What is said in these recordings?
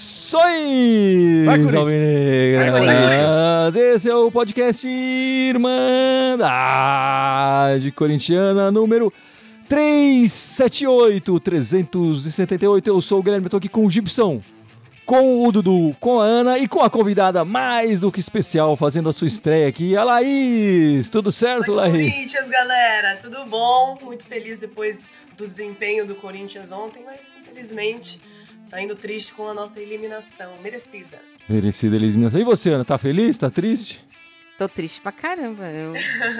Saudações, Alvinegras! Esse é o podcast Irmandade Corintiana número 378, 378. Eu sou o Guilherme, estou aqui com o Gibson, com o Dudu, com a Ana e com a convidada mais do que especial fazendo a sua estreia aqui, a Laís. Tudo certo, Oi, Laís? Corinthians, galera, tudo bom? Muito feliz depois do desempenho do Corinthians ontem, mas infelizmente saindo triste com a nossa eliminação, merecida. Merecida eliminação. E você, Ana, tá feliz? Tá triste? Tô triste pra caramba. Eu,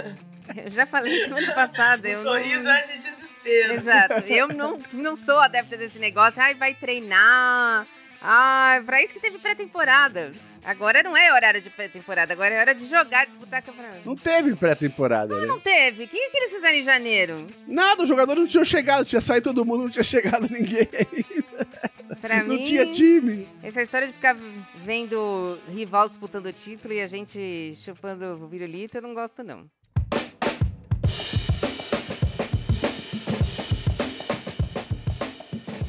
eu já falei semana passada. O eu sorriso não... é de desespero. Exato. Eu não, não sou adepta desse negócio. Ai, vai treinar. Ah, pra isso que teve pré-temporada. Agora não é horário de pré-temporada, agora é hora de jogar, disputar campeonato. Não teve pré-temporada, né? Não teve. O que, que eles fizeram em janeiro? Nada, os jogadores não tinham chegado, tinha saído todo mundo, não tinha chegado ninguém ainda. Pra não mim, tinha time. essa história de ficar vendo rival disputando o título e a gente chupando o virulito, eu não gosto, não.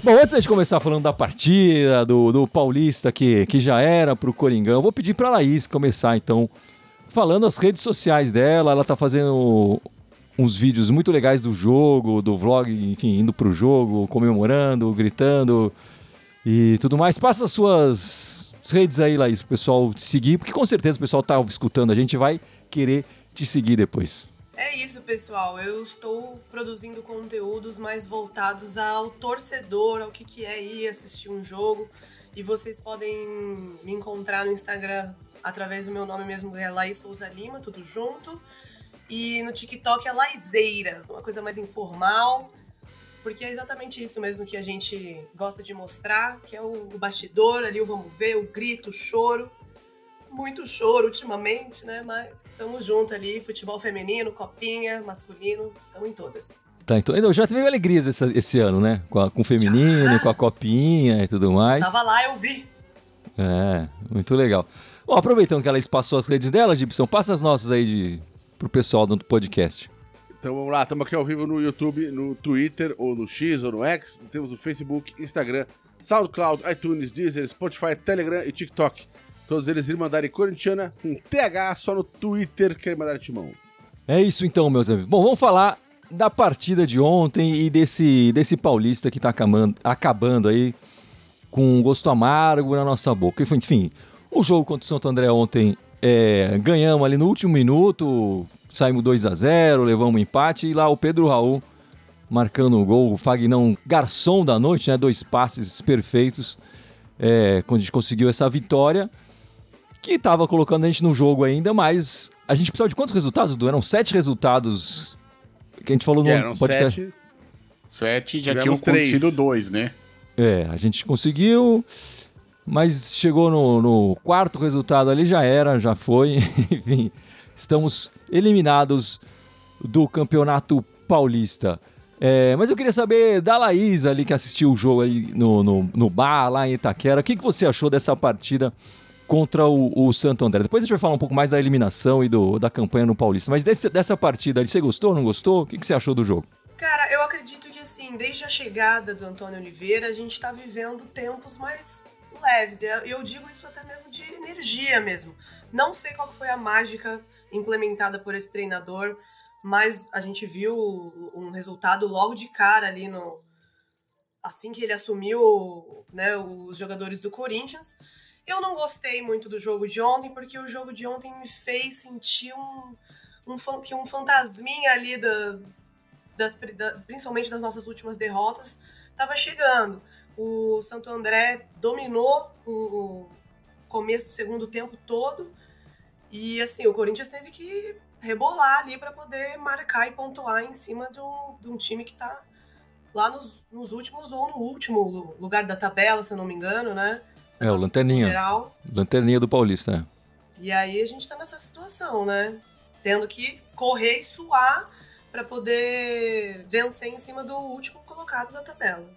Bom, antes de começar falando da partida, do, do Paulista que, que já era pro Coringão, eu vou pedir pra Laís começar então falando as redes sociais dela. Ela tá fazendo uns vídeos muito legais do jogo, do vlog, enfim, indo pro jogo, comemorando, gritando e tudo mais. Passa as suas redes aí, Laís, pro pessoal te seguir, porque com certeza o pessoal tá escutando, a gente vai querer te seguir depois. É isso, pessoal. Eu estou produzindo conteúdos mais voltados ao torcedor, ao que, que é ir assistir um jogo. E vocês podem me encontrar no Instagram através do meu nome mesmo, é Laís Souza Lima, tudo junto. E no TikTok é Laizeiras, uma coisa mais informal, porque é exatamente isso mesmo que a gente gosta de mostrar, que é o, bastidor ali, o vamos ver, o grito, o choro muito choro ultimamente, né? Mas estamos junto ali, futebol feminino, copinha, masculino, estamos em todas. Tá, então então já teve alegrias esse, esse ano, né? Com, a- com o feminino, com a copinha e tudo mais. Tava lá, eu vi. É, muito legal. Bom, aproveitando que ela passou as redes dela, Gibson, passa as nossas aí de, pro pessoal do podcast. Então vamos lá, estamos aqui ao vivo no YouTube, no Twitter, ou no X, ou no X. Temos o Facebook, Instagram, SoundCloud, iTunes, Deezer, Spotify, Telegram e TikTok. Todos eles Irmandade Corintiana com TH só no Twitter, que é Irmandade Timão. É isso então, meus amigos. Bom, vamos falar da partida de ontem e desse, desse paulista que tá acabando, acabando aí com um gosto amargo na nossa boca. Enfim, o jogo contra o Santo André ontem é, ganhamos ali no último minuto, saímos 2 a 0 levamos um empate e lá o Pedro Raul marcando o gol, o Fagnão garçom da noite, né? Dois passes perfeitos, é, quando a gente conseguiu essa vitória que estava colocando a gente no jogo ainda, mas a gente precisava de quantos resultados, Dudu? Eram sete resultados que a gente falou no É, eram podcast. sete. Sete já tinham acontecido dois, né? É, a gente conseguiu, mas chegou no, no quarto resultado ali, já era, já foi. Enfim, estamos eliminados do Campeonato Paulista. É, mas eu queria saber da Laís ali que assistiu o jogo aí no, no, no bar lá em Itaquera. O que, que você achou dessa partida contra o, o Santo André? Depois a gente vai falar um pouco mais da eliminação e do, da campanha no Paulista. Mas desse- dessa partida ali, você gostou, não gostou? O que, que você achou do jogo? Cara, eu acredito que assim, desde a chegada do Antônio Oliveira, a gente tá vivendo tempos mais leves. Eu digo isso até mesmo de energia mesmo. Não sei qual foi a mágica implementada por esse treinador, mas a gente viu um resultado logo de cara ali no assim que ele assumiu, né, os jogadores do Corinthians. Eu não gostei muito do jogo de ontem, porque o jogo de ontem me fez sentir um, um, um fantasminha ali da, das, da- principalmente das nossas últimas derrotas, estava chegando. O Santo André dominou o, começo do segundo tempo todo e assim o Corinthians teve que rebolar ali para poder marcar e pontuar em cima de um, de um time que está lá nos, nos últimos ou no último lu- lugar da tabela, se eu não me engano, né? É, o Lanterninha. Geral. Lanterninha do Paulista, né? E aí a gente tá nessa situação, né? Tendo que correr e suar para poder vencer em cima do último colocado da tabela.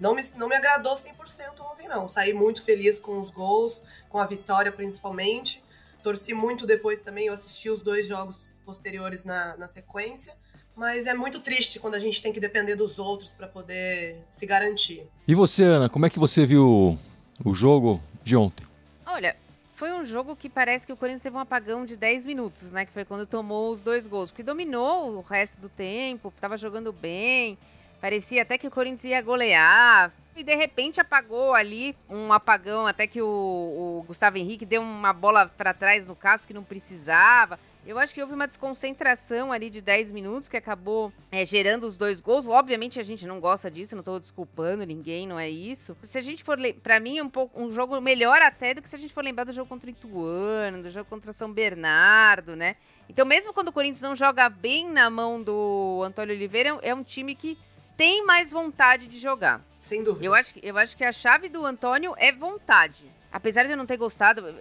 Não me, não me agradou 100% ontem, não. Saí muito feliz com os gols, com a vitória principalmente, Torci muito depois também, eu assisti os dois jogos posteriores na, na sequência. Mas é muito triste quando a gente tem que depender dos outros para poder se garantir. E você, Ana, como é que você viu o jogo de ontem? Olha, foi um jogo que parece que o Corinthians teve um apagão de 10 minutos, né? Que foi quando tomou os dois gols. Porque dominou o resto do tempo, estava jogando bem. Parecia até que o Corinthians ia golear. E de repente apagou ali um apagão, até que o, o Gustavo Henrique deu uma bola para trás no caso que não precisava. Eu acho que houve uma desconcentração ali de 10 minutos que acabou é, gerando os dois gols. Obviamente a gente não gosta disso, não estou desculpando ninguém, não é isso. Se a gente for, para mim, é um, pouco, um jogo melhor até do que se a gente for lembrar do jogo contra o Ituano, do jogo contra São Bernardo, né? Então, mesmo quando o Corinthians não joga bem na mão do Antônio Oliveira, é um time que tem mais vontade de jogar. Sem dúvida. Eu acho, eu acho que a chave do Antônio é vontade. Apesar de eu não ter gostado,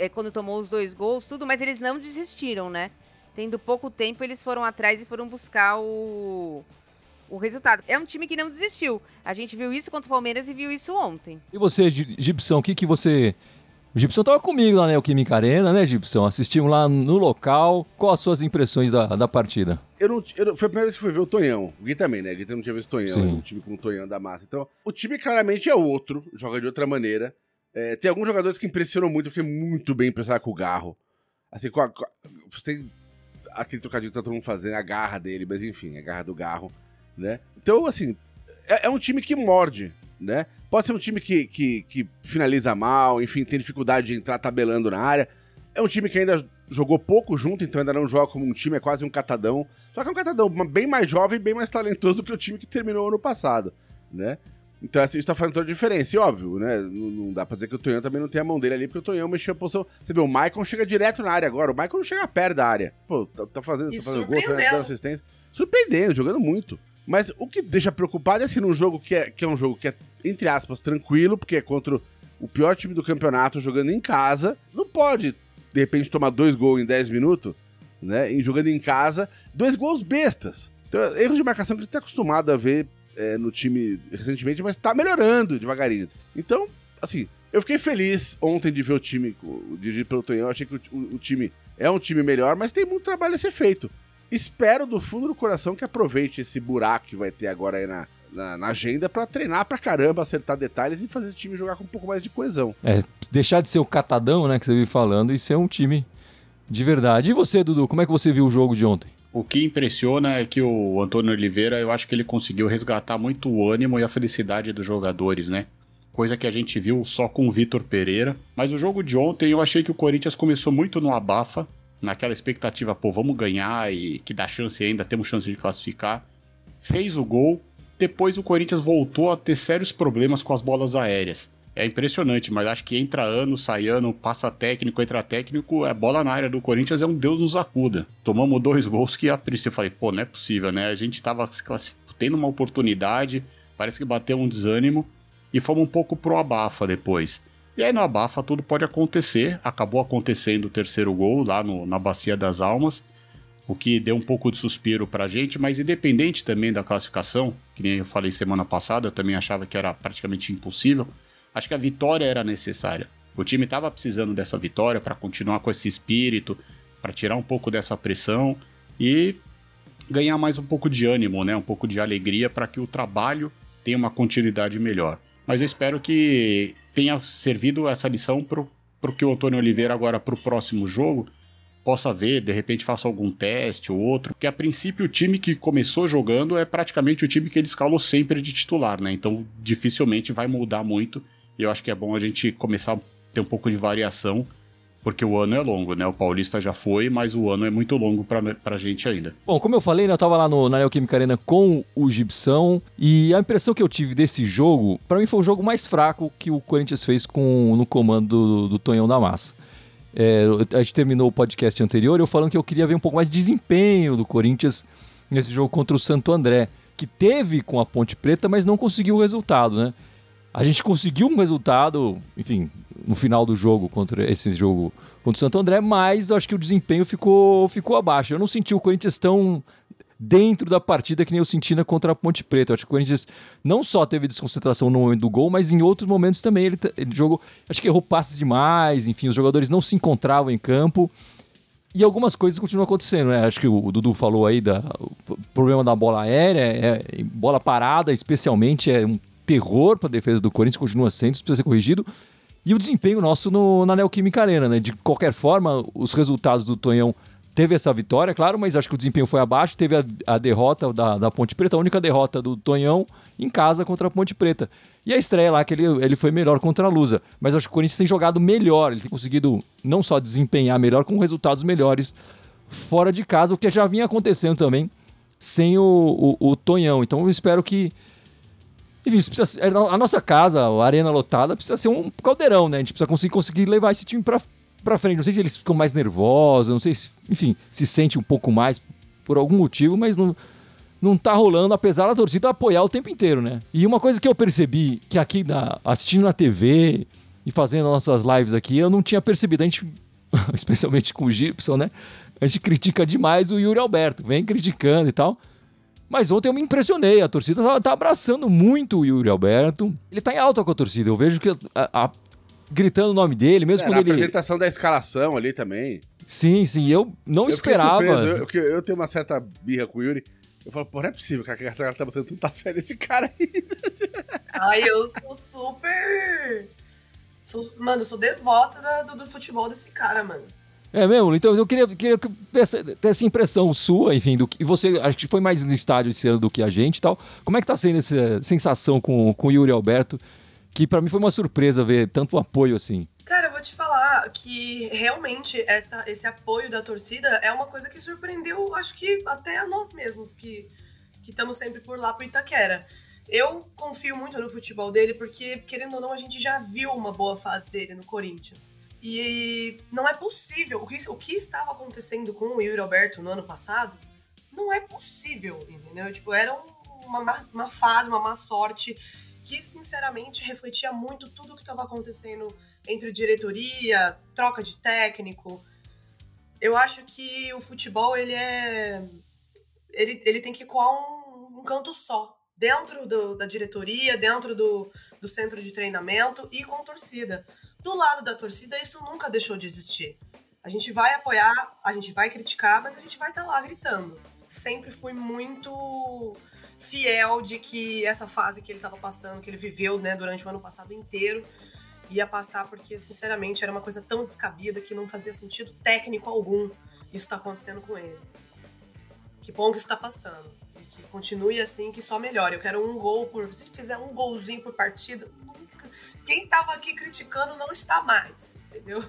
é, quando tomou os dois gols, tudo, mas eles não desistiram, né? Tendo pouco tempo, eles foram atrás e foram buscar o, o resultado. É um time que não desistiu. A gente viu isso contra o Palmeiras e viu isso ontem. E você, Gibson, o que, que você. O Gibson estava comigo lá na Neoquímica Arena, né, Gibson? Assistimos lá no local. Quais as suas impressões da, da partida? Eu não, eu não, foi a primeira vez que fui ver o Tonhão. O Gui também, né? O Gui não tinha visto o Tonhão, um time com o Tonhão da massa. Então, o time claramente é outro, joga de outra maneira. É, tem alguns jogadores que impressionam muito, eu fiquei muito bem impressionado com o Garro. Assim, com a. Com a aquele trocadilho que tá todo mundo fazendo, a garra dele, mas enfim, a garra do Garro, né? Então, assim, é, é um time que morde, né? Pode ser um time que, que, que, finaliza mal, enfim, tem dificuldade de entrar tabelando na área. É um time que ainda jogou pouco junto, então ainda não joga como um time, é quase um catadão. Só que é um catadão bem mais jovem, bem mais talentoso do que o time que terminou ano passado, né? Então, assim, isso tá fazendo toda a diferença. E óbvio, né? Não, não, dá pra dizer que o Tonhão também não tem a mão dele ali, porque o Tonhão mexeu a posição. Você vê, o Michael chega direto na área agora. O Michael não chega perto da área. Pô, tá, tá fazendo, tá fazendo gol, dando assistência. Surpreendendo, jogando muito. Mas o que deixa preocupado é assim, num jogo que é, que é um jogo que é, entre aspas, tranquilo, porque é contra o pior time do campeonato, jogando em casa. Não pode, de repente, tomar dois gols em 10 minutos, né? E jogando em casa, dois gols bestas. Então, erros de marcação que a gente tá acostumado a ver é, no time recentemente, mas tá melhorando devagarinho. Então, assim, eu fiquei feliz ontem de ver o time dirigido pelo Tonhão. Eu achei que o, o, o, time é um time melhor, mas tem muito trabalho a ser feito. Espero do fundo do coração que aproveite esse buraco que vai ter agora aí na, na, na agenda para treinar pra caramba, acertar detalhes e fazer esse time jogar com um pouco mais de coesão. É, deixar de ser o catadão, né, que você vive falando, e ser um time de verdade. E você, Dudu, como é que você viu o jogo de ontem? O que impressiona é que o Antônio Oliveira, eu acho que ele conseguiu resgatar muito o ânimo e a felicidade dos jogadores, né? Coisa que a gente viu só com o Vitor Pereira. Mas o jogo de ontem eu achei que o Corinthians começou muito no abafa, naquela expectativa, pô, vamos ganhar e que dá chance ainda, temos chance de classificar. Fez o gol, depois o Corinthians voltou a ter sérios problemas com as bolas aéreas é impressionante, mas acho que entra ano, sai ano, passa técnico, entra técnico, a bola na área do Corinthians é um Deus nos acuda. Tomamos dois gols que a princípio eu falei, pô, não é possível, né? A gente tava tendo uma oportunidade, parece que bateu um desânimo e fomos um pouco pro abafa depois. E aí no abafa tudo pode acontecer, acabou acontecendo o terceiro gol lá no, na Bacia das Almas, o que deu um pouco de suspiro pra gente, mas independente também da classificação, que nem eu falei semana passada, eu também achava que era praticamente impossível, Acho que a vitória era necessária. O time estava precisando dessa vitória para continuar com esse espírito, para tirar um pouco dessa pressão e ganhar mais um pouco de ânimo, né? Um pouco de alegria para que o trabalho tenha uma continuidade melhor. Mas eu espero que tenha servido essa lição para que o Antônio Oliveira agora para o próximo jogo possa ver, de repente faça algum teste ou outro, porque a princípio o time que começou jogando é praticamente o time que ele escalou sempre de titular, né? Então dificilmente vai mudar muito e eu acho que é bom a gente começar a ter um pouco de variação, porque o ano é longo, né? O Paulista já foi, mas o ano é muito longo pra, pra gente ainda. Bom, como eu falei, né, eu tava lá no, na Neoquímica Arena com o Gibson, e a impressão que eu tive desse jogo, para mim foi o jogo mais fraco que o Corinthians fez com no comando do, do Tonhão da Massa. É, a gente terminou o podcast anterior eu falando que eu queria ver um pouco mais de desempenho do Corinthians nesse jogo contra o Santo André, que teve com a Ponte Preta, mas não conseguiu o resultado, né? A gente conseguiu um resultado, enfim, no final do jogo contra esse jogo contra o Santo André, mas eu acho que o desempenho ficou, ficou abaixo. Eu não senti o Corinthians tão dentro da partida que nem eu senti na contra a Ponte Preta. Eu acho que o Corinthians não só teve desconcentração no momento do gol, mas em outros momentos também ele, ele jogou. Acho que errou passes demais, enfim, os jogadores não se encontravam em campo. E algumas coisas continuam acontecendo, né? Acho que o Dudu falou aí do problema da bola aérea, é, bola parada, especialmente, é um terror para a defesa do Corinthians, continua sendo, isso precisa ser corrigido. E o desempenho nosso no, na Neoquímica Arena, né? De qualquer forma, os resultados do Tonhão teve essa vitória, claro, mas acho que o desempenho foi abaixo. Teve a, a derrota da, da, Ponte Preta, a única derrota do Tonhão em casa contra a Ponte Preta. E a estreia lá, que ele, ele foi melhor contra a Lusa. Mas acho que o Corinthians tem jogado melhor, ele tem conseguido não só desempenhar melhor, com resultados melhores fora de casa, o que já vinha acontecendo também sem o, o, o Tonhão. Então eu espero que. Enfim, precisa, a nossa casa, a arena lotada, precisa ser um caldeirão, né? A gente precisa conseguir, conseguir levar esse time para pra frente. Não sei se eles ficam mais nervosos, não sei se, enfim, se sente um pouco mais por algum motivo, mas não, não tá rolando, apesar da torcida apoiar o tempo inteiro, né? E uma coisa que eu percebi, que aqui na, assistindo na TV e fazendo nossas lives aqui, eu não tinha percebido. A gente, especialmente com o Gibson, né? A gente critica demais o Yuri Alberto, vem criticando e tal. Mas ontem eu me impressionei, a torcida tá, tá abraçando muito o Yuri Alberto. Ele tá em alta com a torcida. Eu vejo que a, a, gritando o nome dele, mesmo é, quando ele. A apresentação da escalação ali também. Sim, sim, eu não eu esperava. Eu, eu, eu, tenho uma certa birra com o Yuri. Eu falo, pô, não é possível, cara, que essa galera tá botando tanta fé nesse cara aí. Ai, eu sou super. Sou, mano, eu sou devota da, do, do, futebol desse cara, mano. É mesmo? Então eu queria, queria ter essa impressão sua, enfim, do que você acho que foi mais no estádio esse ano do que a gente e tal. Como é que tá sendo essa sensação com, com o Yuri Alberto? que para mim foi uma surpresa ver tanto apoio assim. Cara, eu vou te falar que realmente essa, esse apoio da torcida é uma coisa que surpreendeu, acho que até a nós mesmos, que estamos sempre por lá pro Itaquera. Eu confio muito no futebol dele porque, querendo ou não, a gente já viu uma boa fase dele no Corinthians. E não é possível. O que, o que estava acontecendo com o Yuri Alberto no ano passado não é possível, entendeu? Tipo, era uma, uma fase, uma má sorte que sinceramente refletia muito tudo o que estava acontecendo entre diretoria, troca de técnico. Eu acho que o futebol ele é ele, ele tem que coar um, um canto só, dentro do, da diretoria, dentro do, do centro de treinamento e com torcida. Do lado da torcida, isso nunca deixou de existir. A gente vai apoiar, a gente vai criticar, mas a gente vai estar tá lá gritando. Sempre fui muito fiel de que essa fase que ele estava passando, que ele viveu né, durante o ano passado inteiro, ia passar porque, sinceramente, era uma coisa tão descabida que não fazia sentido técnico algum isso está acontecendo com ele. Que bom que isso está passando. E que continue assim, que só melhore. Eu quero um gol por. Se fizer um golzinho por partida. Quem estava aqui criticando não está mais, entendeu?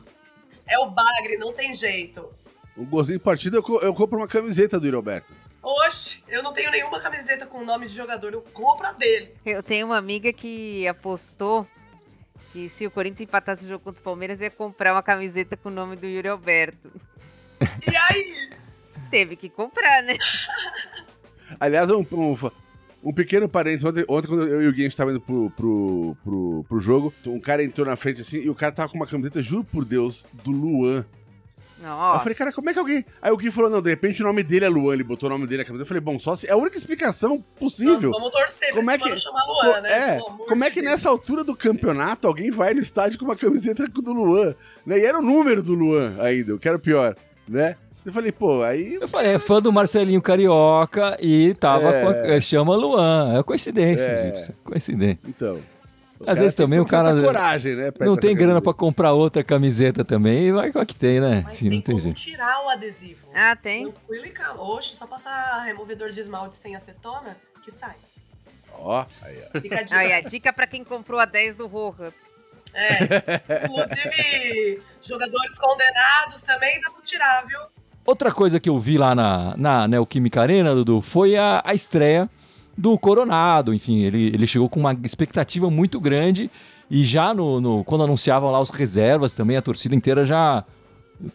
É o Bagre, não tem jeito. Um golzinho por partida, eu compro uma camiseta do Roberto. Oxe, eu não tenho nenhuma camiseta com o nome de jogador, eu compro a dele. Eu tenho uma amiga que apostou que se o Corinthians empatasse o jogo contra o Palmeiras, ia comprar uma camiseta com o nome do Yuri Alberto. E aí? Teve que comprar, né? Aliás, um, um, um pequeno parênteses. Ontem, ontem, quando eu e o Gui estavam indo pro, pro, pro, pro jogo, um cara entrou na frente assim e o cara tava com uma camiseta, juro por Deus, do Luan. Nossa. Eu falei, cara, como é que alguém. Aí o Gui falou, não, de repente o nome dele é Luan, ele botou o nome dele na camisa. Eu falei, bom, só se. É a única explicação possível. Vamos, torcer como pra é que... chamar Luan, né? É, como é que nessa altura do campeonato alguém vai no estádio com uma camiseta do Luan? Né? E era o número do Luan ainda, o que era o pior, né? Eu falei, pô, aí. Eu falei, é fã do Marcelinho Carioca e tava é... com a... chama Luan. É coincidência, é... Coincidência. Então. Às vezes também o cara coragem, né, não tem grana para comprar outra camiseta também, e vai com a que tem, né? Mas Enfim, tem, não tem como jeito. tirar o adesivo. Ah, tem? Tranquilo e calma. Oxe, só passar removedor de esmalte sem acetona que sai. Ó, aí, ó. Fica a dica. Aí, a dica para quem comprou a 10 do Rojas. É. Inclusive, jogadores condenados também dá pra tirar, viu? Outra coisa que eu vi lá na, na Neoquímica Arena, Dudu, foi a, a estreia do Coronado. Enfim, ele, ele chegou com uma expectativa muito grande e já no, no, quando anunciavam lá os reservas também, a torcida inteira já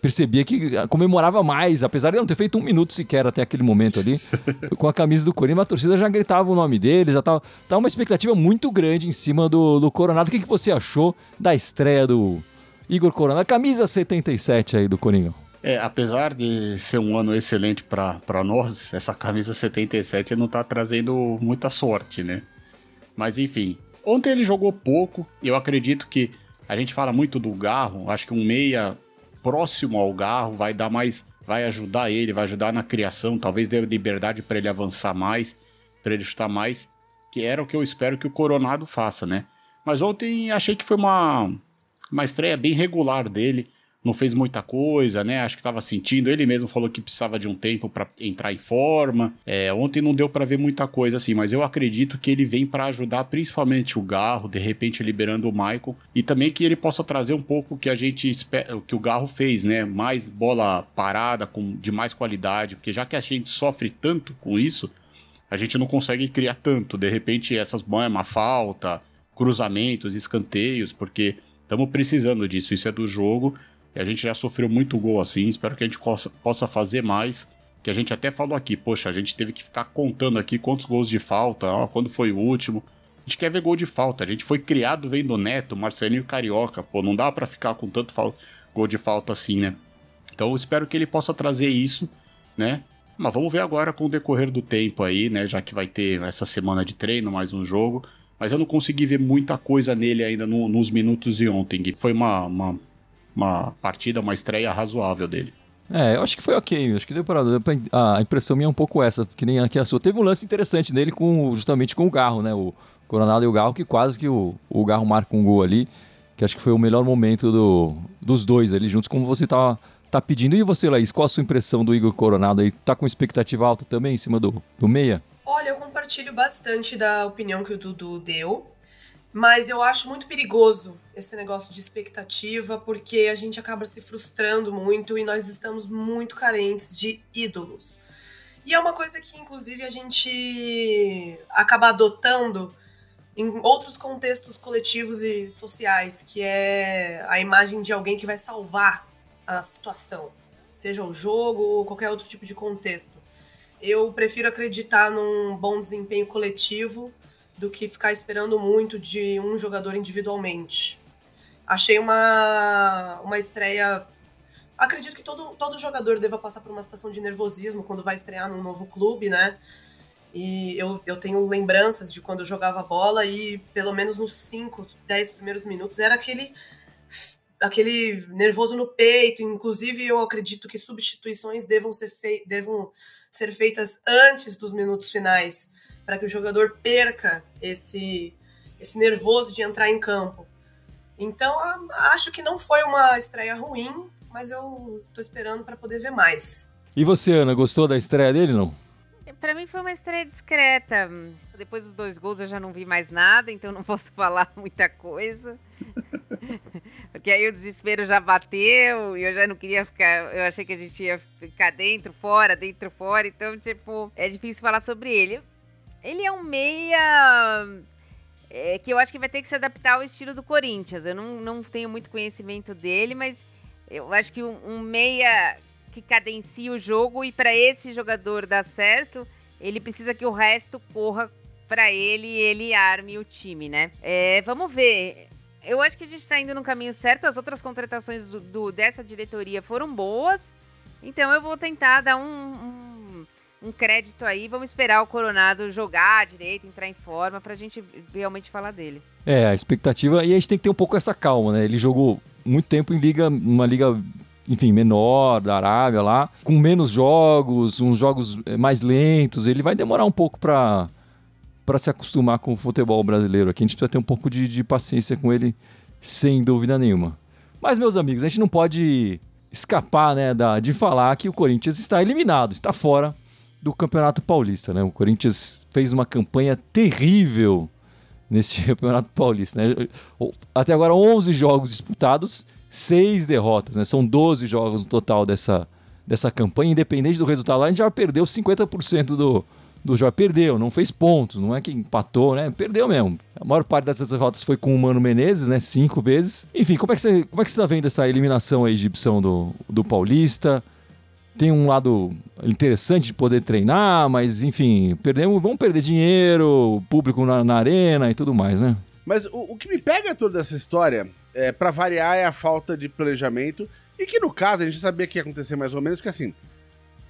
percebia que comemorava mais, apesar de não ter feito um minuto sequer até aquele momento ali, com a camisa do Corinthians, a torcida já gritava o nome dele, já tava, tava uma expectativa muito grande em cima do, do Coronado. O que, que você achou da estreia do Igor Coronado? Camisa 77 aí do Coringão. É, apesar de ser um ano excelente para nós, essa camisa 77 não tá trazendo muita sorte, né? Mas enfim, ontem ele jogou pouco, eu acredito que a gente fala muito do Garro, acho que um meia próximo ao Garro vai dar mais, vai ajudar ele, vai ajudar na criação, talvez dê liberdade para ele avançar mais, para ele chutar mais, que era o que eu espero que o Coronado faça, né? Mas ontem achei que foi uma uma estreia bem regular dele não fez muita coisa, né? Acho que estava sentindo. Ele mesmo falou que precisava de um tempo para entrar em forma. É, ontem não deu para ver muita coisa assim, mas eu acredito que ele vem para ajudar principalmente o Garro, de repente liberando o Michael e também que ele possa trazer um pouco que a gente espera, que o Garro fez, né? Mais bola parada com de mais qualidade, porque já que a gente sofre tanto com isso, a gente não consegue criar tanto. De repente essas bolas, uma falta, cruzamentos, escanteios, porque estamos precisando disso. Isso é do jogo a gente já sofreu muito gol assim, espero que a gente possa fazer mais. Que a gente até falou aqui, poxa, a gente teve que ficar contando aqui quantos gols de falta, ó, quando foi o último. A gente quer ver gol de falta. A gente foi criado vendo Neto, Marcelinho Carioca. Pô, não dá para ficar com tanto gol de falta assim, né? Então eu espero que ele possa trazer isso, né? Mas vamos ver agora com o decorrer do tempo aí, né? Já que vai ter essa semana de treino, mais um jogo. Mas eu não consegui ver muita coisa nele ainda no, nos minutos de ontem. Foi uma, uma uma partida, uma estreia razoável dele. É, eu acho que foi ok. Acho que deu para a impressão minha é um pouco essa, que nem aqui a sua. Teve um lance interessante nele com justamente com o Garro, né? O Coronado e o Garro, que quase que o, o Garro marca um gol ali, que acho que foi o melhor momento do, dos dois ali juntos, como você tá, tá pedindo. E você, Laís, qual a sua impressão do Igor Coronado aí? Tá com expectativa alta também em cima do, do meia? Olha, eu compartilho bastante da opinião que o Dudu deu. Mas eu acho muito perigoso esse negócio de expectativa, porque a gente acaba se frustrando muito e nós estamos muito carentes de ídolos. E é uma coisa que, inclusive, a gente acaba adotando em outros contextos coletivos e sociais, que é a imagem de alguém que vai salvar a situação, seja o jogo ou qualquer outro tipo de contexto. Eu prefiro acreditar num bom desempenho coletivo do que ficar esperando muito de um jogador individualmente. Achei uma, uma estreia. Acredito que todo, todo jogador deva passar por uma situação de nervosismo quando vai estrear num novo clube, né? E eu, eu tenho lembranças de quando eu jogava bola e pelo menos nos 5, 10 primeiros minutos era aquele aquele nervoso no peito. Inclusive, eu acredito que substituições devam ser, devam ser feitas antes dos minutos finais para que o jogador perca esse, esse nervoso de entrar em campo. Então, acho que não foi uma estreia ruim, mas eu tô esperando para poder ver mais. E você, Ana, gostou da estreia dele, não? Para mim foi uma estreia discreta. Depois dos dois gols eu já não vi mais nada, então não posso falar muita coisa. Porque aí o desespero já bateu e eu já não queria ficar. Eu achei que a gente ia ficar dentro, fora, dentro, fora. Então, tipo, é difícil falar sobre ele. Ele é um meia. É, que eu acho que vai ter que se adaptar ao estilo do Corinthians. Eu não, não tenho muito conhecimento dele, mas eu acho que um, um meia que cadencia o jogo e para esse jogador dar certo, ele precisa que o resto corra para ele e ele arme o time, né? É, vamos ver. Eu acho que a gente está indo no caminho certo. As outras contratações do, do, dessa diretoria foram boas. Então eu vou tentar dar um, um um crédito aí. Vamos esperar o Coronado jogar direito, entrar em forma, pra gente realmente falar dele. É, a expectativa. E a gente tem que ter um pouco essa calma, né? Ele jogou muito tempo em liga, uma liga enfim, menor da Arábia lá, com menos jogos, uns jogos eh, mais lentos. Ele vai demorar um pouco para para se acostumar com o futebol brasileiro aqui. A gente precisa ter um pouco de, de paciência com ele, sem dúvida nenhuma. Mas, meus amigos, a gente não pode escapar né, da, de falar que o Corinthians está eliminado, está fora do Campeonato Paulista, né? O Corinthians fez uma campanha terrível nesse Campeonato Paulista, né? Até agora 11 jogos disputados, 6 derrotas, né? São 12 jogos no total dessa, dessa campanha, independente do resultado lá, a gente já perdeu 50% do, do jogo. Perdeu, não fez pontos, não é que empatou, né? Perdeu mesmo. A maior parte dessas derrotas foi com o Mano Menezes, né? Cinco vezes. Enfim, como é que você, como é que você tá vendo essa eliminação aí, Gibson, do, do Paulista? Tem um lado interessante de poder treinar, mas enfim, perdemos, vamos perder dinheiro, público na, na arena e tudo mais, né? Mas o, o, que me pega toda essa história é, para variar, é a falta de planejamento. E que no caso a gente sabia que ia acontecer mais ou menos, porque assim,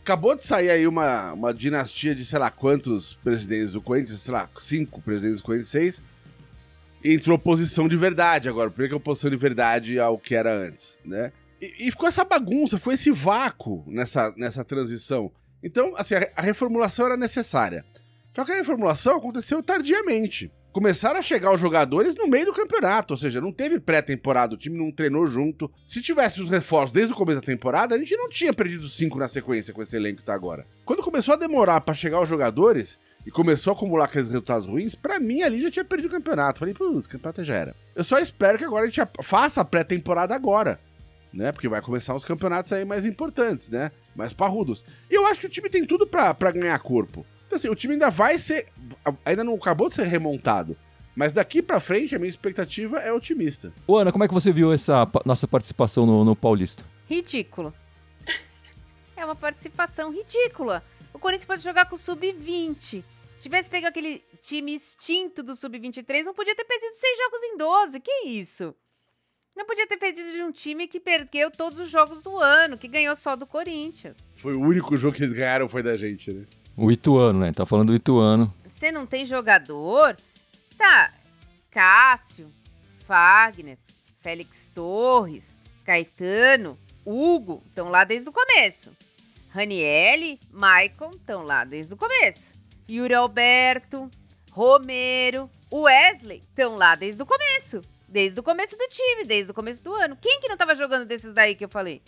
acabou de sair aí uma, uma dinastia de sei lá quantos presidentes do Corinthians, sei lá, cinco presidentes do Corinthians, seis. Entrou oposição de verdade agora, primeiro que é oposição de verdade ao que era antes, né? E, e ficou essa bagunça, ficou esse vácuo nessa, nessa transição. Então, assim, a, a reformulação era necessária. Só que a reformulação aconteceu tardiamente começaram a chegar os jogadores no meio do campeonato, ou seja, não teve pré-temporada, o time não treinou junto. Se tivesse os reforços desde o começo da temporada, a gente não tinha perdido cinco na sequência com esse elenco que tá agora. Quando começou a demorar para chegar os jogadores e começou a acumular aqueles resultados ruins, para mim ali já tinha perdido o campeonato. Falei, putz, campeonato já era. Eu só espero que agora a gente faça a pré-temporada agora. Né? Porque vai começar os campeonatos aí mais importantes, né? Mais parrudos. E eu acho que o time tem tudo para ganhar corpo. Então, assim, o time ainda vai ser. Ainda não acabou de ser remontado. Mas daqui para frente, a minha expectativa é otimista. Ô, Ana, como é que você viu essa nossa participação no, no Paulista? Ridículo. É uma participação ridícula. O Corinthians pode jogar com o Sub-20. Se tivesse pego aquele time extinto do Sub-23, não podia ter perdido seis jogos em 12. Que isso? Não podia ter perdido de um time que perdeu todos os jogos do ano, que ganhou só do Corinthians. Foi o único jogo que eles ganharam, foi da gente, né? O Ituano, né? Tá falando do Ituano. Você não tem jogador? Tá. Cássio, Fagner, Félix Torres, Caetano, Hugo estão lá desde o começo. Raniele, Maicon estão lá desde o começo. Yuri Alberto, Romero, Wesley estão lá desde o começo. Desde o começo do time, desde o começo do ano. Quem que não tava jogando desses daí que eu falei?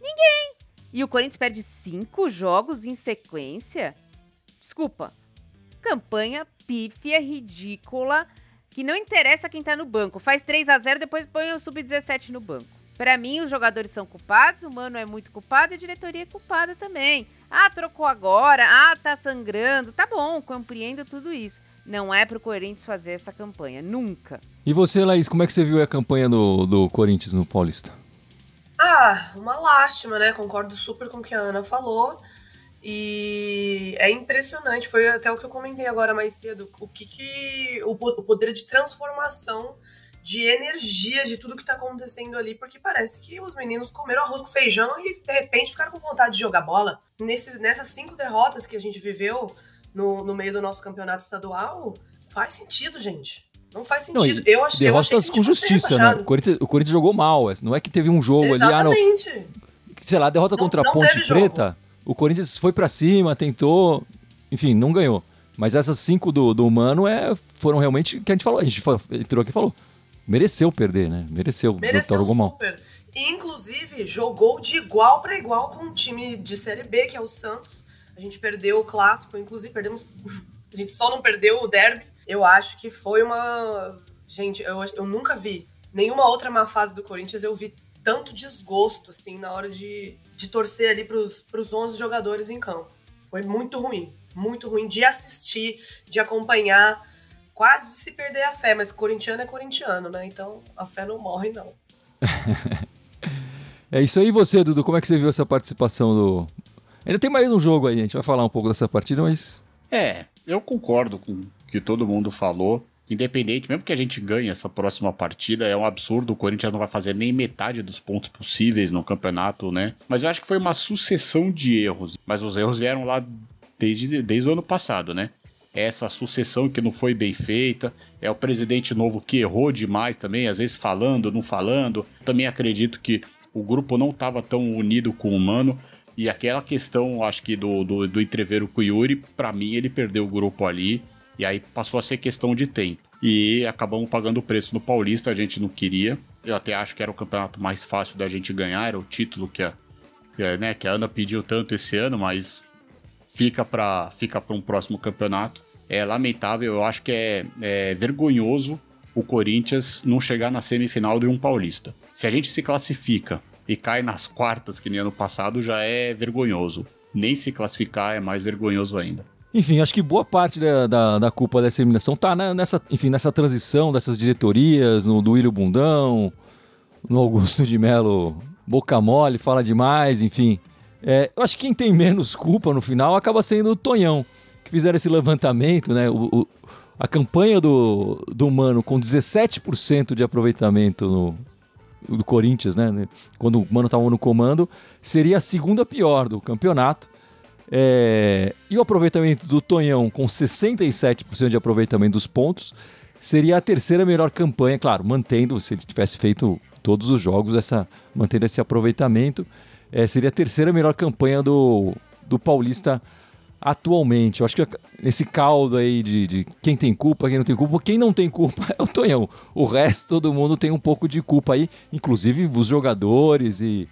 Ninguém. E o Corinthians perde cinco jogos em sequência? Desculpa. Campanha pífia, ridícula, que não interessa quem tá no banco. Faz 3 a 0 depois põe o sub-17 no banco. Para mim, os jogadores são culpados, o Mano é muito culpado e a diretoria é culpada também. Ah, trocou agora, ah, tá sangrando. Tá bom, compreendo tudo isso. Não é pro Corinthians fazer essa campanha, nunca. E você, Laís, como é que você viu a campanha do, do Corinthians no Paulista? Ah, uma lástima, né? Concordo super com o que a Ana falou. E é impressionante, foi até o que eu comentei agora mais cedo, o que, que o, o poder de transformação de energia de tudo que tá acontecendo ali, porque parece que os meninos comeram arroz com feijão e de repente ficaram com vontade de jogar bola. Nesses, nessas cinco derrotas que a gente viveu no, no meio do nosso campeonato estadual, faz sentido, gente. Não faz sentido. Não, eu achei, derrotas eu achei com justiça, né? O Corinthians, o Corinthians, jogou mal. Não é que teve um jogo Exatamente. ali. Ah, não. Sei lá, derrota não, contra a Ponte Preta. O Corinthians foi para cima, tentou. Enfim, não ganhou. Mas essas cinco do, do Mano é, foram realmente que a gente falou. A gente entrou aqui e falou. Mereceu perder, né? Mereceu. Mereceu super. Inclusive, jogou de igual para igual com o time de Série B, que é o Santos. A gente perdeu o clássico, inclusive perdemos. A gente só não perdeu o derby eu acho que foi uma. Gente, eu, eu nunca vi nenhuma outra má fase do Corinthians, eu vi tanto desgosto, assim, na hora de, de torcer ali pros, pros 11 jogadores em campo. Foi muito ruim, muito ruim de assistir, de acompanhar, quase de se perder a fé, mas corintiano é corintiano, né? Então a fé não morre, não. é isso aí, você, Dudu, como é que você viu essa participação do. Ainda tem mais um jogo aí, a gente vai falar um pouco dessa partida, mas. É, eu concordo com que todo mundo falou. Independente, mesmo que a gente ganhe essa próxima partida, é um absurdo. O Corinthians não vai fazer nem metade dos pontos possíveis no campeonato, né? Mas eu acho que foi uma sucessão de erros. Mas os erros vieram lá desde, desde o ano passado, né? Essa sucessão que não foi bem feita. É o presidente novo que errou demais também, às vezes falando, não falando. Também acredito que o grupo não estava tão unido com o Mano. E aquela questão, acho que do, do, do entreveiro com o Yuri, pra mim ele perdeu o grupo ali. E aí passou a ser questão de tempo. E acabamos pagando o preço no Paulista, a gente não queria. Eu até acho que era o campeonato mais fácil da gente ganhar, era o título que a, né, que a Ana pediu tanto esse ano, mas fica para fica um próximo campeonato. É lamentável, eu acho que é, é vergonhoso o Corinthians não chegar na semifinal de um Paulista. Se a gente se classifica e cai nas quartas, que nem ano passado, já é vergonhoso. Nem se classificar é mais vergonhoso ainda. Enfim, acho que boa parte da, da, da culpa dessa eliminação tá nessa, enfim, nessa transição dessas diretorias, no do William Bundão, no Augusto de Melo boca mole, fala demais, enfim. É, eu acho que quem tem menos culpa no final acaba sendo o Tonhão, que fizeram esse levantamento, né? O, o, a campanha do, do Mano com 17% de aproveitamento no, do Corinthians, né? Quando o Mano estava no comando, seria a segunda pior do campeonato. É, e o aproveitamento do Tonhão com 67% de aproveitamento dos pontos seria a terceira melhor campanha, claro, mantendo, se ele tivesse feito todos os jogos, essa mantendo esse aproveitamento, é, seria a terceira melhor campanha do, do Paulista atualmente. Eu acho que nesse caldo aí de, de, quem tem culpa, quem não tem culpa, quem não tem culpa é o Tonhão. O resto, todo mundo tem um pouco de culpa aí, inclusive os jogadores e,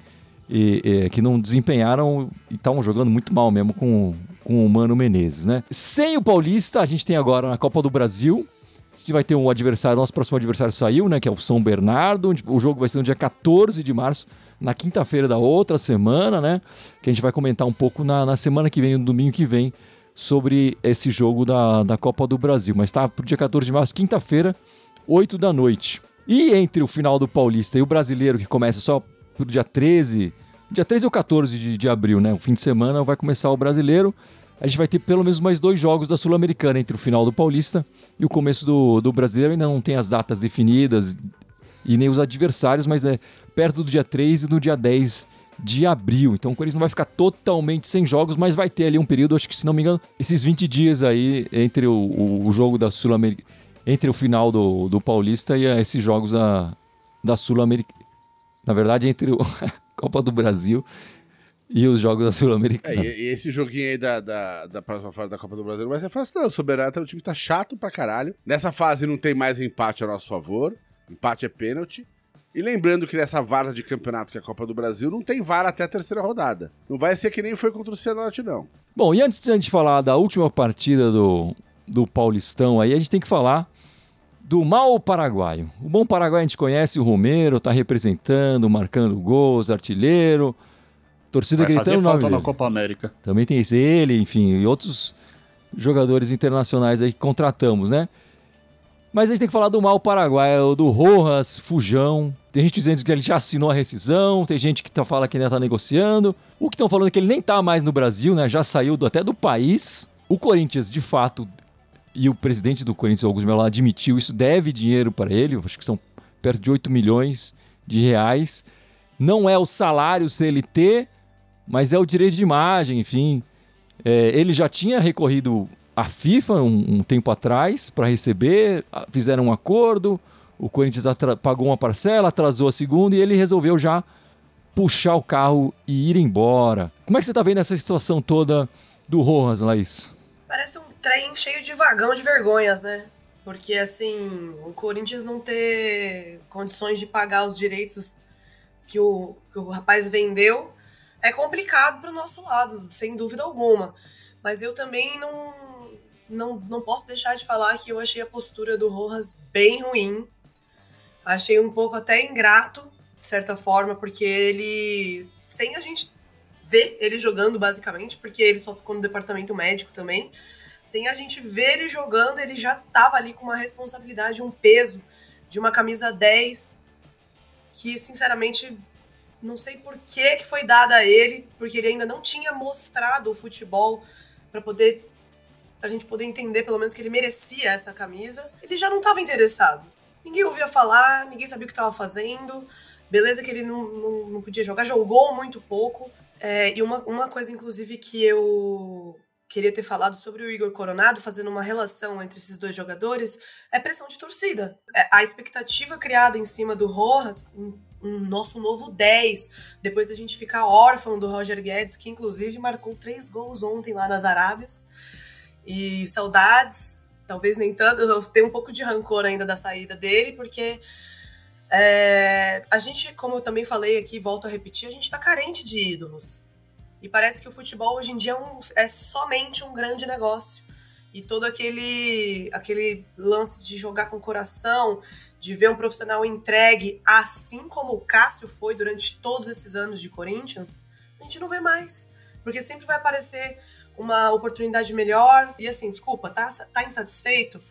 e, e que não desempenharam e estavam jogando muito mal mesmo com, com o Mano Menezes, né? Sem o Paulista, a gente tem agora na Copa do Brasil. A gente vai ter um adversário, nosso próximo adversário saiu, né? Que é o São Bernardo. O jogo vai ser no dia 14 de março na quinta-feira da outra semana, né? Que a gente vai comentar um pouco na, na semana que vem, no domingo que vem, sobre esse jogo da, da Copa do Brasil. Mas tá pro dia 14 de março, quinta-feira, 8 da noite. E entre o final do Paulista e o brasileiro, que começa só pro dia 13, dia 13 ou 14 de, de abril, né? O fim de semana vai começar o brasileiro. A gente vai ter pelo menos mais dois jogos da Sul-Americana entre o final do Paulista e o começo do, do brasileiro. Ainda não tem as datas definidas e nem os adversários, mas é perto do dia 3 e no dia 10 de abril. Então o Corinthians não vai ficar totalmente sem jogos, mas vai ter ali um período, acho que se não me engano, esses 20 dias aí entre o, o jogo da Sul-América, entre o final do, do Paulista e esses jogos da, da Sul-América. Na verdade, entre a Copa do Brasil e os jogos da Sul-Americana. É, e, esse joguinho aí da, da, da próxima fase da Copa do Brasil não vai ser fácil, não. O Soberano é um time que tá chato pra caralho. Nessa fase não tem mais empate a nosso favor. Empate é pênalti. E lembrando que nessa vara de campeonato que é a Copa do Brasil, não tem vara até a terceira rodada. Não vai ser que nem foi contra o Cianorte, não. Bom, e antes de a gente falar da última partida do, do Paulistão aí, a gente tem que falar do mal paraguaio. O bom paraguaio a gente conhece, o Romero tá representando, marcando gols, artilheiro, torcida Vai gritando fazer falta nome na Copa América. Também tem esse ele, enfim, e outros jogadores internacionais aí que contratamos, né? Mas a gente tem que falar do mal paraguaio, do Rojas, Fujão. Tem gente dizendo que ele já assinou a rescisão, tem gente que tá, fala que ainda tá negociando. O que estão falando é que ele nem tá mais no Brasil, né? Já saiu do, até do país. O Corinthians, de fato, e o presidente do Corinthians, Augusto Melo, admitiu isso, deve dinheiro para ele, acho que são perto de 8 milhões de reais. Não é o salário CLT, mas é o direito de imagem, enfim. É, ele já tinha recorrido a FIFA um, um tempo atrás para receber, fizeram um acordo, o Corinthians pagou uma parcela, atrasou a segunda e ele resolveu já puxar o carro e ir embora. Como é que você está vendo essa situação toda do Rojas, Laís? Parece um trem cheio de vagão de vergonhas, né? Porque, assim, o Corinthians não ter condições de pagar os direitos que o, que o rapaz vendeu é complicado para o nosso lado, sem dúvida alguma. Mas eu também não, não, não posso deixar de falar que eu achei a postura do Rojas bem ruim. Achei um pouco até ingrato, de certa forma, porque ele, sem a gente ver ele jogando, basicamente, porque ele só ficou no departamento médico também, sem a gente ver ele jogando, ele já estava ali com uma responsabilidade, um peso de uma camisa 10 que, sinceramente, não sei por que, que foi dada a ele, porque ele ainda não tinha mostrado o futebol para poder pra gente poder entender pelo menos que ele merecia essa camisa, ele já não estava interessado. Ninguém ouvia falar, ninguém sabia o que estava fazendo. Beleza que ele não, não, não, podia jogar, jogou muito pouco. É, e uma, uma coisa, inclusive, que eu queria ter falado sobre o Igor Coronado, fazendo uma relação entre esses dois jogadores, é pressão de torcida. É, a expectativa criada em cima do Rojas, um, um, nosso novo 10, depois da gente ficar órfão do Roger Guedes, que inclusive marcou três gols ontem lá nas Arábias. E saudades, talvez nem tanto, eu tenho um pouco de rancor ainda da saída dele, porque é, a gente, como eu também falei aqui, volto a repetir, a gente está carente de ídolos. E parece que o futebol hoje em dia é, um, é somente um grande negócio. E todo aquele, aquele lance de jogar com coração, de ver um profissional entregue, assim como o Cássio foi durante todos esses anos de Corinthians, a gente não vê mais. Porque sempre vai aparecer uma oportunidade melhor. E assim, desculpa, tá, tá insatisfeito?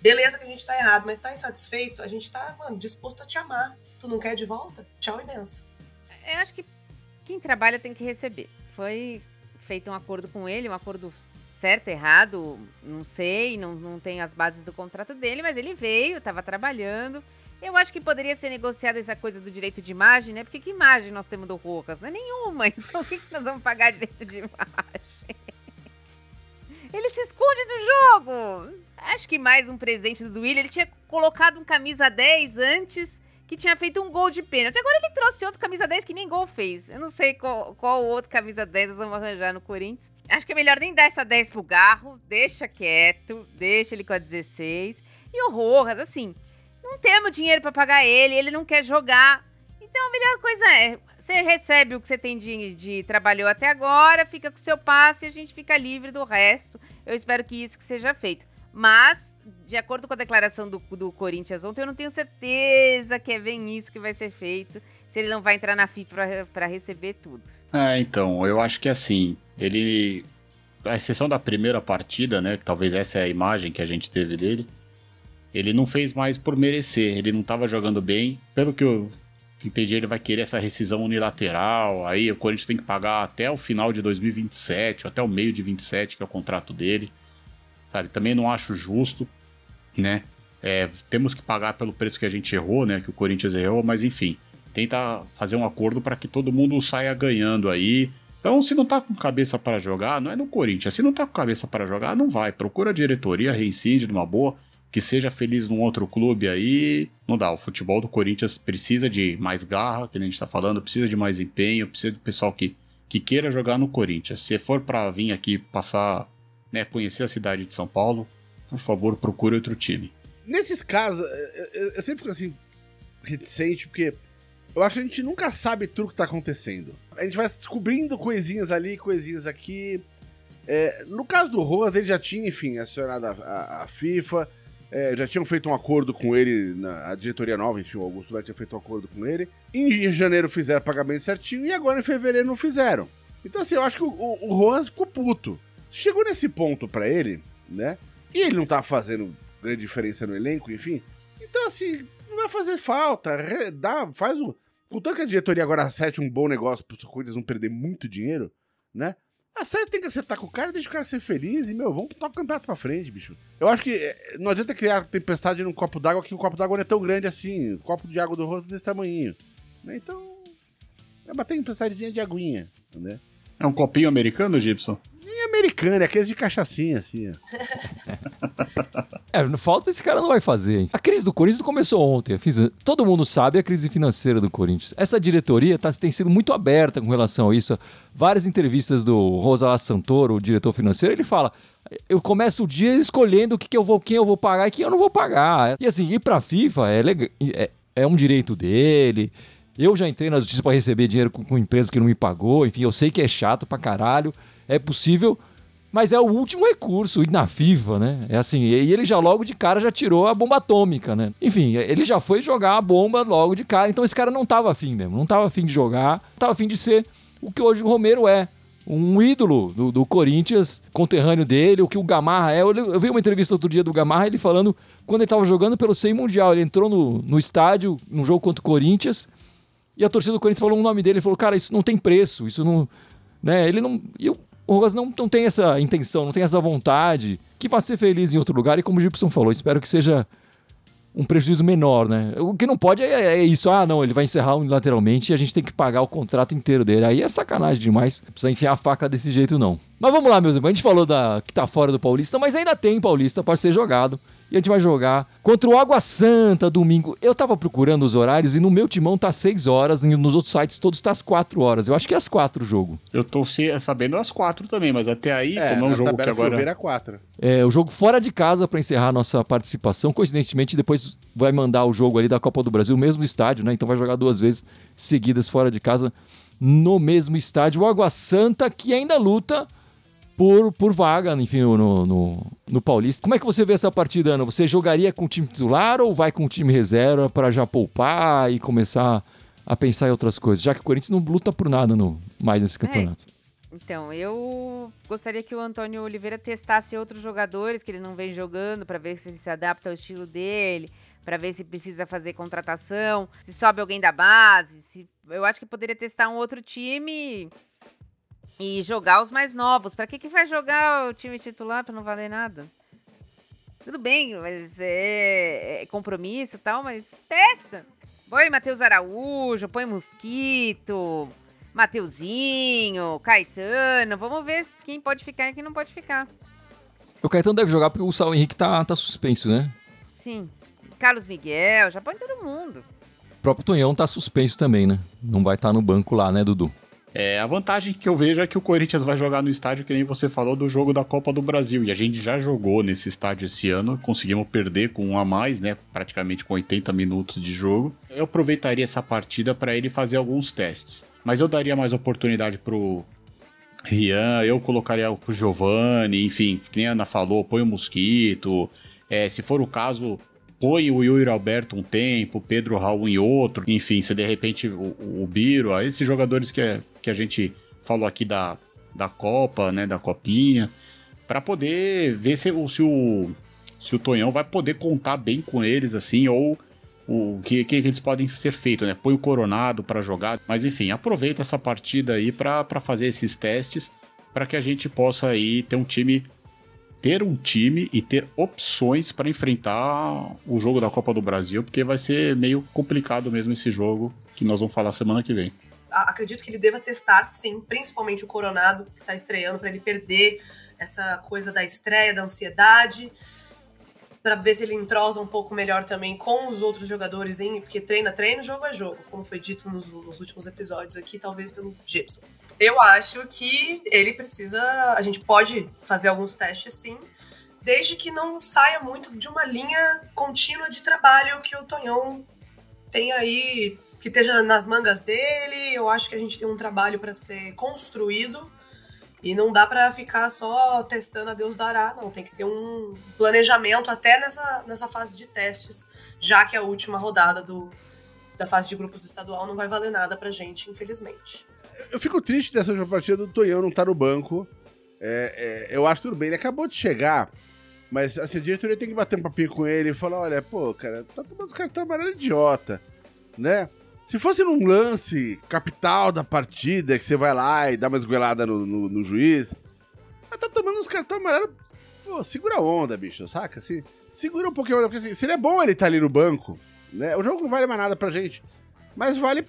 Beleza que a gente tá errado, mas tá insatisfeito? A gente tá, mano, disposto a te amar. Tu não quer de volta? Tchau e benção. Eu acho que quem trabalha tem que receber. Foi feito um acordo com ele, um acordo certo, errado, não sei, não, não tenho as bases do contrato dele, mas ele veio, estava trabalhando. Eu acho que poderia ser negociada essa coisa do direito de imagem, né? Porque que imagem nós temos do Rojas? Não é nenhuma. Então o que, que nós vamos pagar direito de imagem? Ele se esconde do jogo. Acho que mais um presente do Willian. Ele tinha colocado um camisa 10 antes que tinha feito um gol de pênalti. Agora ele trouxe outro camisa 10 que nem gol fez. Eu não sei qual, qual outro camisa 10 nós vamos arranjar no Corinthians. Acho que é melhor nem dar essa 10 pro Garro. Deixa quieto, deixa ele com a 16. E o Rojas, assim, não temos dinheiro para pagar ele, ele não quer jogar. Então a melhor coisa é, você recebe o que você tem de, de trabalhou até agora, fica com o seu passe e a gente fica livre do resto. Eu espero que isso que seja feito. Mas, de acordo com a declaração do, do Corinthians ontem, eu não tenho certeza que é bem isso que vai ser feito, se ele não vai entrar na FIFA para receber tudo. É, então, eu acho que assim, ele. A exceção da primeira partida, né? Que talvez essa é a imagem que a gente teve dele. Ele não fez mais por merecer, ele não estava jogando bem. Pelo que eu entendi, ele vai querer essa rescisão unilateral. Aí o Corinthians tem que pagar até o final de 2027, até o meio de 27, que é o contrato dele sabe? Também não acho justo, né? É, temos que pagar pelo preço que a gente errou, né? Que o Corinthians errou, mas enfim, tenta fazer um acordo para que todo mundo saia ganhando aí. Então, se não tá com cabeça para jogar, não é no Corinthians. Se não tá com cabeça para jogar, não vai. Procura a diretoria, reincide numa boa, que seja feliz num outro clube aí. Não dá. O futebol do Corinthians precisa de mais garra, que a gente tá falando, precisa de mais empenho, precisa do pessoal que, que queira jogar no Corinthians. Se for para vir aqui passar né, conhecer a cidade de São Paulo, por favor, procure outro time. Nesses casos, eu, eu sempre fico assim, reticente, porque eu acho que a gente nunca sabe tudo que tá acontecendo. A gente vai descobrindo coisinhas ali, coisinhas aqui. É, no caso do Roas, ele já tinha, enfim, acionado a, a, a FIFA, é, já tinham feito um acordo com ele, na, a diretoria nova, enfim, o Augusto já tinha feito um acordo com ele. Em janeiro fizeram pagamento certinho e agora em fevereiro não fizeram. Então, assim, eu acho que o, o, Roas ficou puto. Chegou nesse ponto para ele, né? E ele não tá fazendo grande diferença no elenco, enfim. Então, assim, não vai fazer falta. Dá, faz o. Contanto que a diretoria agora acerte um bom negócio para os Corinthians não perder muito dinheiro, né? A série tem que acertar com o cara, deixa o cara ser feliz e, meu, vamos tocar o campeonato pra frente, bicho. Eu acho que eh, não adianta criar tempestade num copo d'água, que o copo d'água não é tão grande assim. O copo de água do rosto desse tamanho. Né? Então, é bater tempestadezinha de aguinha, né? É um copinho americano, Gibson? Americana, é aqueles de cachaçinha, assim. é, falta esse cara não vai fazer. A crise do Corinthians começou ontem. Fiz, todo mundo sabe a crise financeira do Corinthians. Essa diretoria tá, tem sido muito aberta com relação a isso. Várias entrevistas do Rosalá Santoro, o diretor financeiro, ele fala: eu começo o dia escolhendo o que, que eu vou, quem eu vou pagar e quem eu não vou pagar. E assim, ir pra FIFA é, é, é um direito dele. Eu já entrei na justiça para receber dinheiro com, com empresa que não me pagou. Enfim, eu sei que é chato pra caralho é possível, mas é o último recurso, na FIFA, né? É assim, e ele já logo de cara já tirou a bomba atômica, né? Enfim, ele já foi jogar a bomba logo de cara, então esse cara não tava afim mesmo, não tava afim de jogar, tava afim de ser o que hoje o Romero é. Um ídolo do, do Corinthians, conterrâneo dele, o que o Gamarra é. Eu, eu vi uma entrevista outro dia do Gamarra, ele falando quando ele estava jogando pelo 100 Mundial. Ele entrou no, no estádio, num jogo contra o Corinthians, e a torcida do Corinthians falou o nome dele. Ele falou, cara, isso não tem preço, isso não. Né? Ele não. Eu, o Rojas não, não tem essa intenção, não tem essa vontade, que vá ser feliz em outro lugar. E como o Gibson falou, espero que seja um prejuízo menor, né? O que não pode é, é, isso, ah, não, ele vai encerrar unilateralmente e a gente tem que pagar o contrato inteiro dele. Aí é sacanagem demais, não precisa enfiar a faca desse jeito, não. Mas vamos lá, meus amigos, a gente falou da que tá fora do Paulista, mas ainda tem Paulista para ser jogado e a gente vai jogar contra o Água Santa domingo. Eu tava procurando os horários e no meu timão tá 6 horas, e nos outros sites todos tá às 4 horas. Eu acho que é às 4 o jogo. Eu tô sabendo às 4 também, mas até aí, é, como é um jogo que agora... É 4. É, o jogo fora de casa para encerrar a nossa participação. Coincidentemente, depois vai mandar o jogo ali da Copa do Brasil, mesmo estádio, né? Então vai jogar duas vezes seguidas fora de casa no mesmo estádio. O Água Santa que ainda luta por, por vaga, enfim, no, no, no, Paulista. Como é que você vê essa partida, Ana? Você jogaria com o time titular ou vai com o time reserva para já poupar e começar a pensar em outras coisas? Já que o Corinthians não luta por nada no, mais nesse é. campeonato. É. Então, eu gostaria que o Antônio Oliveira testasse outros jogadores que ele não vem jogando para ver se ele se adapta ao estilo dele, para ver se precisa fazer contratação, se sobe alguém da base. Se... Eu acho que poderia testar um outro time E jogar os mais novos. Para que, que vai jogar o time titular para não valer nada? Tudo bem, mas é, é compromisso e tal, mas testa. Põe Matheus Araújo, põe Mosquito, Mateuzinho, Caetano. Vamos ver quem pode ficar e quem não pode ficar. O Caetano deve jogar porque o Sal Henrique tá, tá suspenso, né? Sim. Carlos Miguel, já põe todo mundo. O próprio Tonhão tá suspenso também, né? Não vai estar tá no banco lá, né, Dudu? É, a vantagem que eu vejo é que o Corinthians vai jogar no estádio que nem você falou do jogo da Copa do Brasil. E a gente já jogou nesse estádio esse ano, conseguimos perder com um a mais, né? Praticamente com 80 minutos de jogo. Eu aproveitaria essa partida para ele fazer alguns testes. Mas eu daria mais oportunidade pro Rian, eu colocaria pro Giovanni, enfim, que nem a Ana falou, põe o Mosquito. É, se for o caso, põe o Yuri Alberto um tempo, Pedro Raul em outro, enfim, se de repente o, o Biro, esses jogadores que é que a gente falou aqui da, da Copa, né, da Copinha, para poder ver se, se, o, se o Tonhão vai poder contar bem com eles, assim, ou o que, que eles podem ser feito, né? Põe o Coronado para jogar, mas enfim, aproveita essa partida aí para fazer esses testes, para que a gente possa aí ter um time ter um time e ter opções para enfrentar o jogo da Copa do Brasil, porque vai ser meio complicado mesmo esse jogo que nós vamos falar semana que vem acredito que ele deva testar, sim, principalmente o Coronado, que está estreando, para ele perder essa coisa da estreia, da ansiedade, para ver se ele entrosa um pouco melhor também com os outros jogadores, hein? porque treina, treino, jogo é jogo, como foi dito nos, nos últimos episódios aqui, talvez pelo Gibson. Eu acho que ele precisa, a gente pode fazer alguns testes, sim, desde que não saia muito de uma linha contínua de trabalho que o Tonhão tem aí que esteja nas mangas dele. Eu acho que a gente tem um trabalho para ser construído e não dá para ficar só testando a Deus dará, não. Tem que ter um planejamento até nessa, nessa fase de testes, já que a última rodada do, da fase de grupos do estadual não vai valer nada pra gente, infelizmente. Eu fico triste dessa última partida do Tonhão não estar tá no banco. É, é, eu acho tudo bem, ele acabou de chegar. Mas assim, a diretoria tem que bater um papinho com ele e falar: olha, pô, cara, tá tomando os cartões amarelo idiota, né? Se fosse num lance capital da partida, que você vai lá e dá uma esgoelada no, no, no, juiz, mas tá tomando uns cartões amarelos, pô, segura a onda, bicho, saca? Assim, segura um pouquinho porque assim, seria bom ele estar tá ali no banco, né? O jogo não vale mais nada pra gente, mas vale.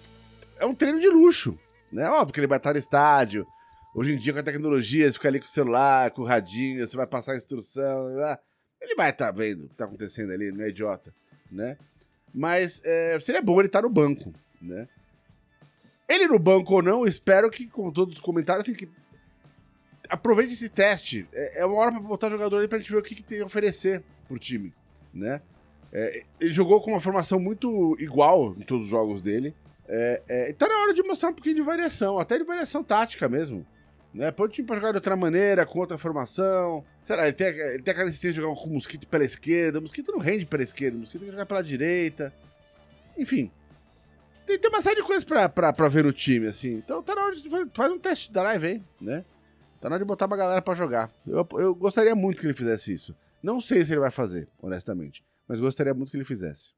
É um treino de luxo, né? Óbvio que ele vai estar no estádio. Hoje em dia, com a tecnologia, você fica ali com o celular, com o radinho, você vai passar a instrução, ele vai estar tá vendo o que tá acontecendo ali, não é idiota, né? Mas é, seria bom ele estar tá no banco, né? Ele no banco ou não, espero que, como todos os comentários, assim, que aproveite esse teste. É, é uma hora pra botar jogador ali pra gente ver o que, que tem a oferecer pro time, né? É, ele jogou com uma formação muito igual em todos os jogos dele. É, é, tá na hora de mostrar um pouquinho de variação, até de variação tática mesmo. Né? Põe o time pra jogar de outra maneira, com outra formação. Será? Ele tem, ele tem aquela insistência de jogar com o Mosquito pela esquerda. O Mosquito não rende pela esquerda, o Mosquito tem que jogar pela direita. Enfim. Tem, tem uma série de coisas pra, pra, pra ver no time, assim. Então tá na hora de faz um teste de drive, hein? Né? Tá na hora de botar uma galera pra jogar. Eu, eu gostaria muito que ele fizesse isso. Não sei se ele vai fazer, honestamente. Mas gostaria muito que ele fizesse.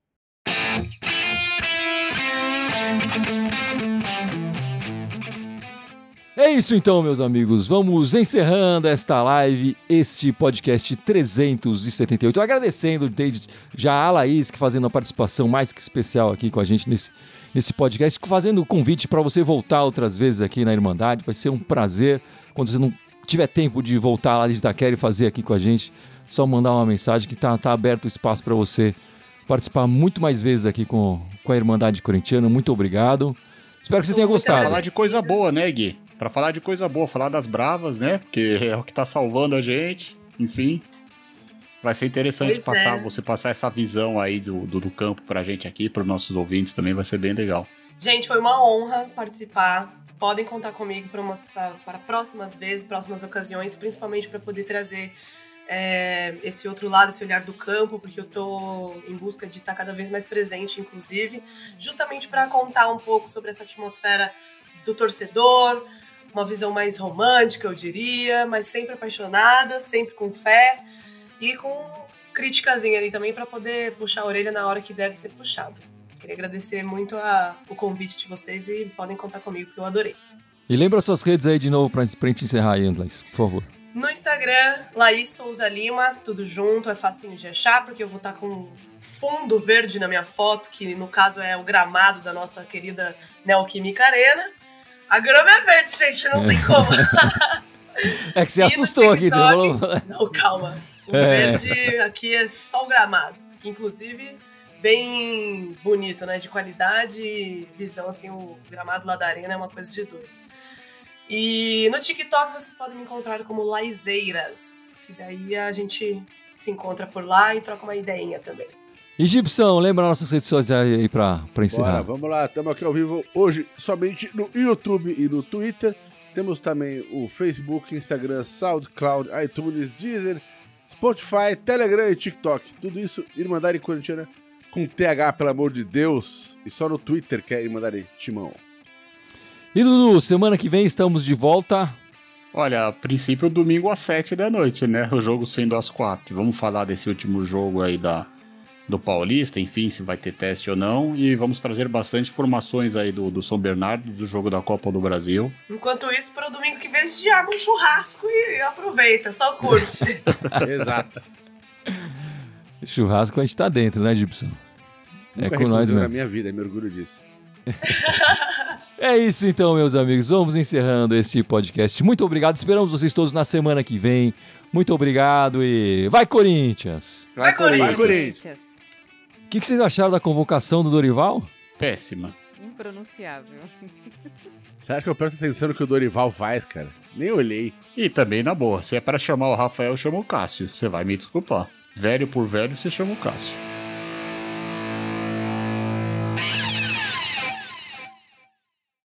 É isso então, meus amigos. Vamos encerrando esta live, este podcast 378. Agradecendo desde já a Laís, que fazendo a participação mais que especial aqui com a gente nesse, nesse podcast, fazendo o convite para você voltar outras vezes aqui na Irmandade. Vai ser um prazer. Quando você não tiver tempo de voltar lá de Itaquera e fazer aqui com a gente, só mandar uma mensagem que tá, tá aberto o espaço para você participar muito mais vezes aqui com, com a Irmandade Corintiana. Muito obrigado. Espero que você tenha gostado. Falar de coisa boa, né, Gui? para falar de coisa boa, falar das bravas, né? Porque é o que tá salvando a gente. Enfim, vai ser interessante pois passar, é. você passar essa visão aí do, do, do campo pra gente aqui, para os nossos ouvintes também, vai ser bem legal. Gente, foi uma honra participar. Podem contar comigo para, próximas vezes, próximas ocasiões, principalmente para poder trazer é, esse outro lado, esse olhar do campo, porque eu estou em busca de estar cada vez mais presente, inclusive, justamente para contar um pouco sobre essa atmosfera do torcedor, uma visão mais romântica, eu diria, mas sempre apaixonada, sempre com fé e com criticazinha ali também para poder puxar a orelha na hora que deve ser puxado. Queria agradecer muito a, o convite de vocês e podem contar comigo que eu adorei. E lembra suas redes aí de novo pra, pra gente encerrar aí, Andrés, por favor. No Instagram, Laís Souza Lima, tudo junto, é facinho de achar, porque eu vou estar com fundo verde na minha foto, que no caso é o gramado da nossa querida Neoquímica Arena. A grama é verde, gente, não tem como. É que você E assustou aqui, você falou. Não, calma. O É. verde aqui é só o gramado. Que inclusive bem bonito, né? De qualidade e visão, assim, o gramado lá da arena é uma coisa de doido. E no TikTok vocês podem me encontrar como Laizeiras. Que daí a gente se encontra por lá e troca uma ideinha também. E Gibson, lembra nossas redes sociais aí pra, pra Bora, encerrar. vamos lá, estamos aqui ao vivo hoje somente no YouTube e no Twitter. Temos também o Facebook, Instagram, SoundCloud, iTunes, Deezer, Spotify, Telegram e TikTok. Tudo isso Irmandade Corintiana com TH, pelo amor de Deus. E só no Twitter que é Irmandade Timão. E Dudu, semana que vem estamos de volta. Olha, a princípio domingo às 7 da noite, né? O jogo sendo às 4. Vamos falar desse último jogo aí da, do Paulista, enfim, se vai ter teste ou não. E vamos trazer bastante informações aí do, do São Bernardo, do jogo da Copa do Brasil. Enquanto isso, para o domingo que vem a gente arma um churrasco e aproveita, só curte. Exato. Churrasco a gente tá dentro, né, Gibson? É Nunca com nós na mesmo. minha vida, me orgulho disso. É isso então, meus amigos. Vamos encerrando este podcast. Muito obrigado. Esperamos vocês todos na semana que vem. Muito obrigado e vai Corinthians! Vai, Corinthians! Vai, Corinthians! O que, que vocês acharam da convocação do Dorival? Péssima. Impronunciável. Você acha que eu presto atenção no que o Dorival faz, cara? Nem olhei. E também, na boa, se é para chamar o Rafael, chama o Cássio. Você vai me desculpar. Velho por velho, você chama o Cássio.